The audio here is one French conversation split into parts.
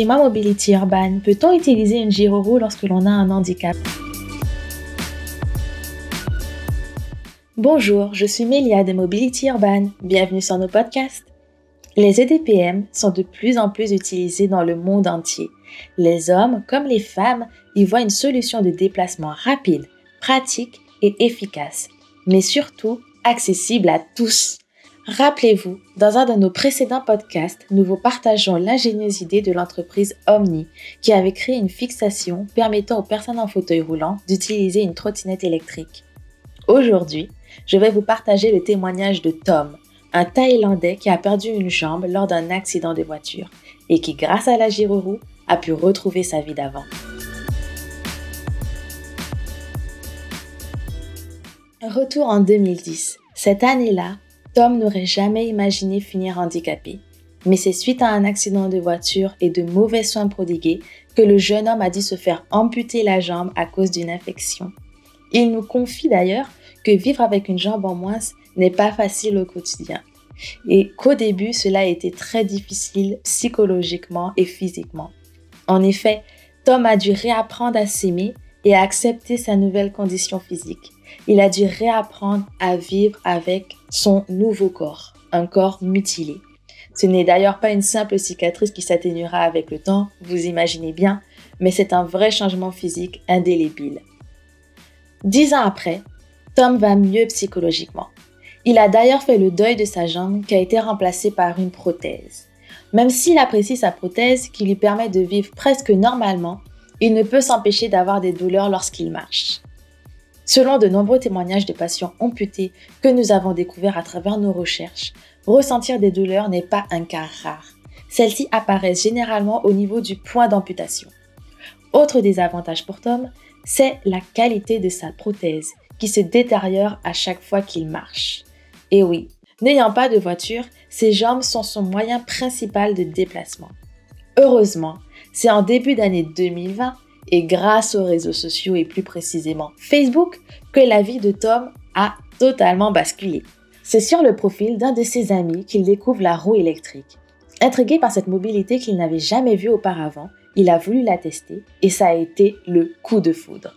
Dis-moi Mobility Urban, peut-on utiliser une gyroroue lorsque l'on a un handicap? Bonjour, je suis Mélia de Mobility Urban. Bienvenue sur nos podcasts. Les EDPM sont de plus en plus utilisés dans le monde entier. Les hommes comme les femmes y voient une solution de déplacement rapide, pratique et efficace, mais surtout accessible à tous. Rappelez-vous, dans un de nos précédents podcasts, nous vous partageons l'ingénieuse idée de l'entreprise Omni, qui avait créé une fixation permettant aux personnes en fauteuil roulant d'utiliser une trottinette électrique. Aujourd'hui, je vais vous partager le témoignage de Tom, un Thaïlandais qui a perdu une jambe lors d'un accident de voiture et qui, grâce à la gyroroue, a pu retrouver sa vie d'avant. Retour en 2010. Cette année-là, Tom n'aurait jamais imaginé finir handicapé. Mais c'est suite à un accident de voiture et de mauvais soins prodigués que le jeune homme a dû se faire amputer la jambe à cause d'une infection. Il nous confie d'ailleurs que vivre avec une jambe en moins n'est pas facile au quotidien et qu'au début cela a été très difficile psychologiquement et physiquement. En effet, Tom a dû réapprendre à s'aimer et à accepter sa nouvelle condition physique. Il a dû réapprendre à vivre avec son nouveau corps, un corps mutilé. Ce n'est d'ailleurs pas une simple cicatrice qui s'atténuera avec le temps, vous imaginez bien, mais c'est un vrai changement physique indélébile. Dix ans après, Tom va mieux psychologiquement. Il a d'ailleurs fait le deuil de sa jambe qui a été remplacée par une prothèse. Même s'il apprécie sa prothèse qui lui permet de vivre presque normalement, il ne peut s'empêcher d'avoir des douleurs lorsqu'il marche. Selon de nombreux témoignages de patients amputés que nous avons découverts à travers nos recherches, ressentir des douleurs n'est pas un cas rare. Celles-ci apparaissent généralement au niveau du point d'amputation. Autre désavantage pour Tom, c'est la qualité de sa prothèse qui se détériore à chaque fois qu'il marche. Et oui, n'ayant pas de voiture, ses jambes sont son moyen principal de déplacement. Heureusement, c'est en début d'année 2020 et grâce aux réseaux sociaux et plus précisément Facebook que la vie de Tom a totalement basculé. C'est sur le profil d'un de ses amis qu'il découvre la roue électrique. Intrigué par cette mobilité qu'il n'avait jamais vue auparavant, il a voulu la tester et ça a été le coup de foudre.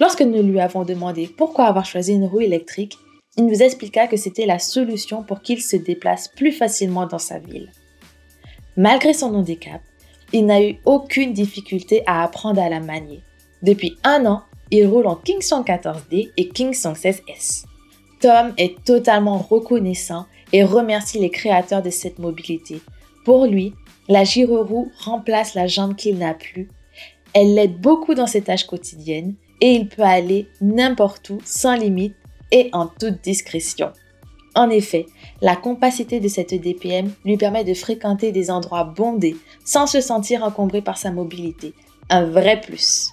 Lorsque nous lui avons demandé pourquoi avoir choisi une roue électrique, il nous expliqua que c'était la solution pour qu'il se déplace plus facilement dans sa ville. Malgré son handicap, il n'a eu aucune difficulté à apprendre à la manier. Depuis un an, il roule en Kingston 14D et Kingston 16S. Tom est totalement reconnaissant et remercie les créateurs de cette mobilité. Pour lui, la gyroroue remplace la jambe qu'il n'a plus. Elle l'aide beaucoup dans ses tâches quotidiennes et il peut aller n'importe où sans limite et en toute discrétion. En effet, la compacité de cette DPM lui permet de fréquenter des endroits bondés sans se sentir encombré par sa mobilité. Un vrai plus.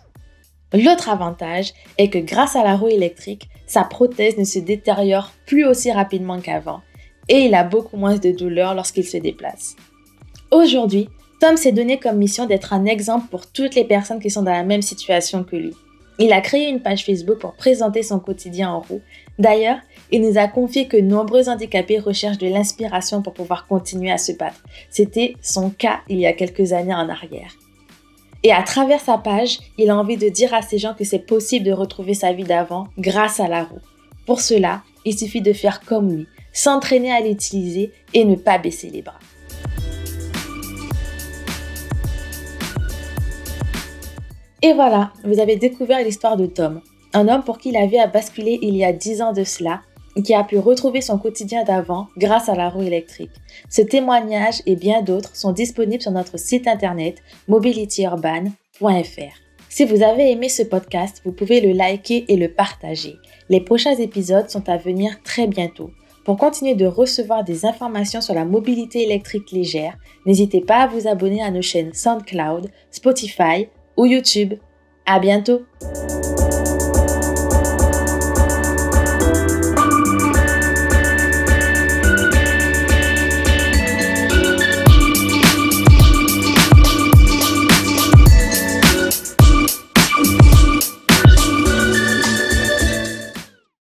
L'autre avantage est que grâce à la roue électrique, sa prothèse ne se détériore plus aussi rapidement qu'avant et il a beaucoup moins de douleur lorsqu'il se déplace. Aujourd'hui, Tom s'est donné comme mission d'être un exemple pour toutes les personnes qui sont dans la même situation que lui. Il a créé une page Facebook pour présenter son quotidien en roue. D'ailleurs, il nous a confié que nombreux handicapés recherchent de l'inspiration pour pouvoir continuer à se battre. C'était son cas il y a quelques années en arrière. Et à travers sa page, il a envie de dire à ces gens que c'est possible de retrouver sa vie d'avant grâce à la roue. Pour cela, il suffit de faire comme lui, s'entraîner à l'utiliser et ne pas baisser les bras. Et voilà, vous avez découvert l'histoire de Tom, un homme pour qui la vie a basculé il y a 10 ans de cela qui a pu retrouver son quotidien d'avant grâce à la roue électrique. Ce témoignage et bien d'autres sont disponibles sur notre site internet mobilityurban.fr. Si vous avez aimé ce podcast, vous pouvez le liker et le partager. Les prochains épisodes sont à venir très bientôt. Pour continuer de recevoir des informations sur la mobilité électrique légère, n'hésitez pas à vous abonner à nos chaînes SoundCloud, Spotify, ou YouTube. À bientôt!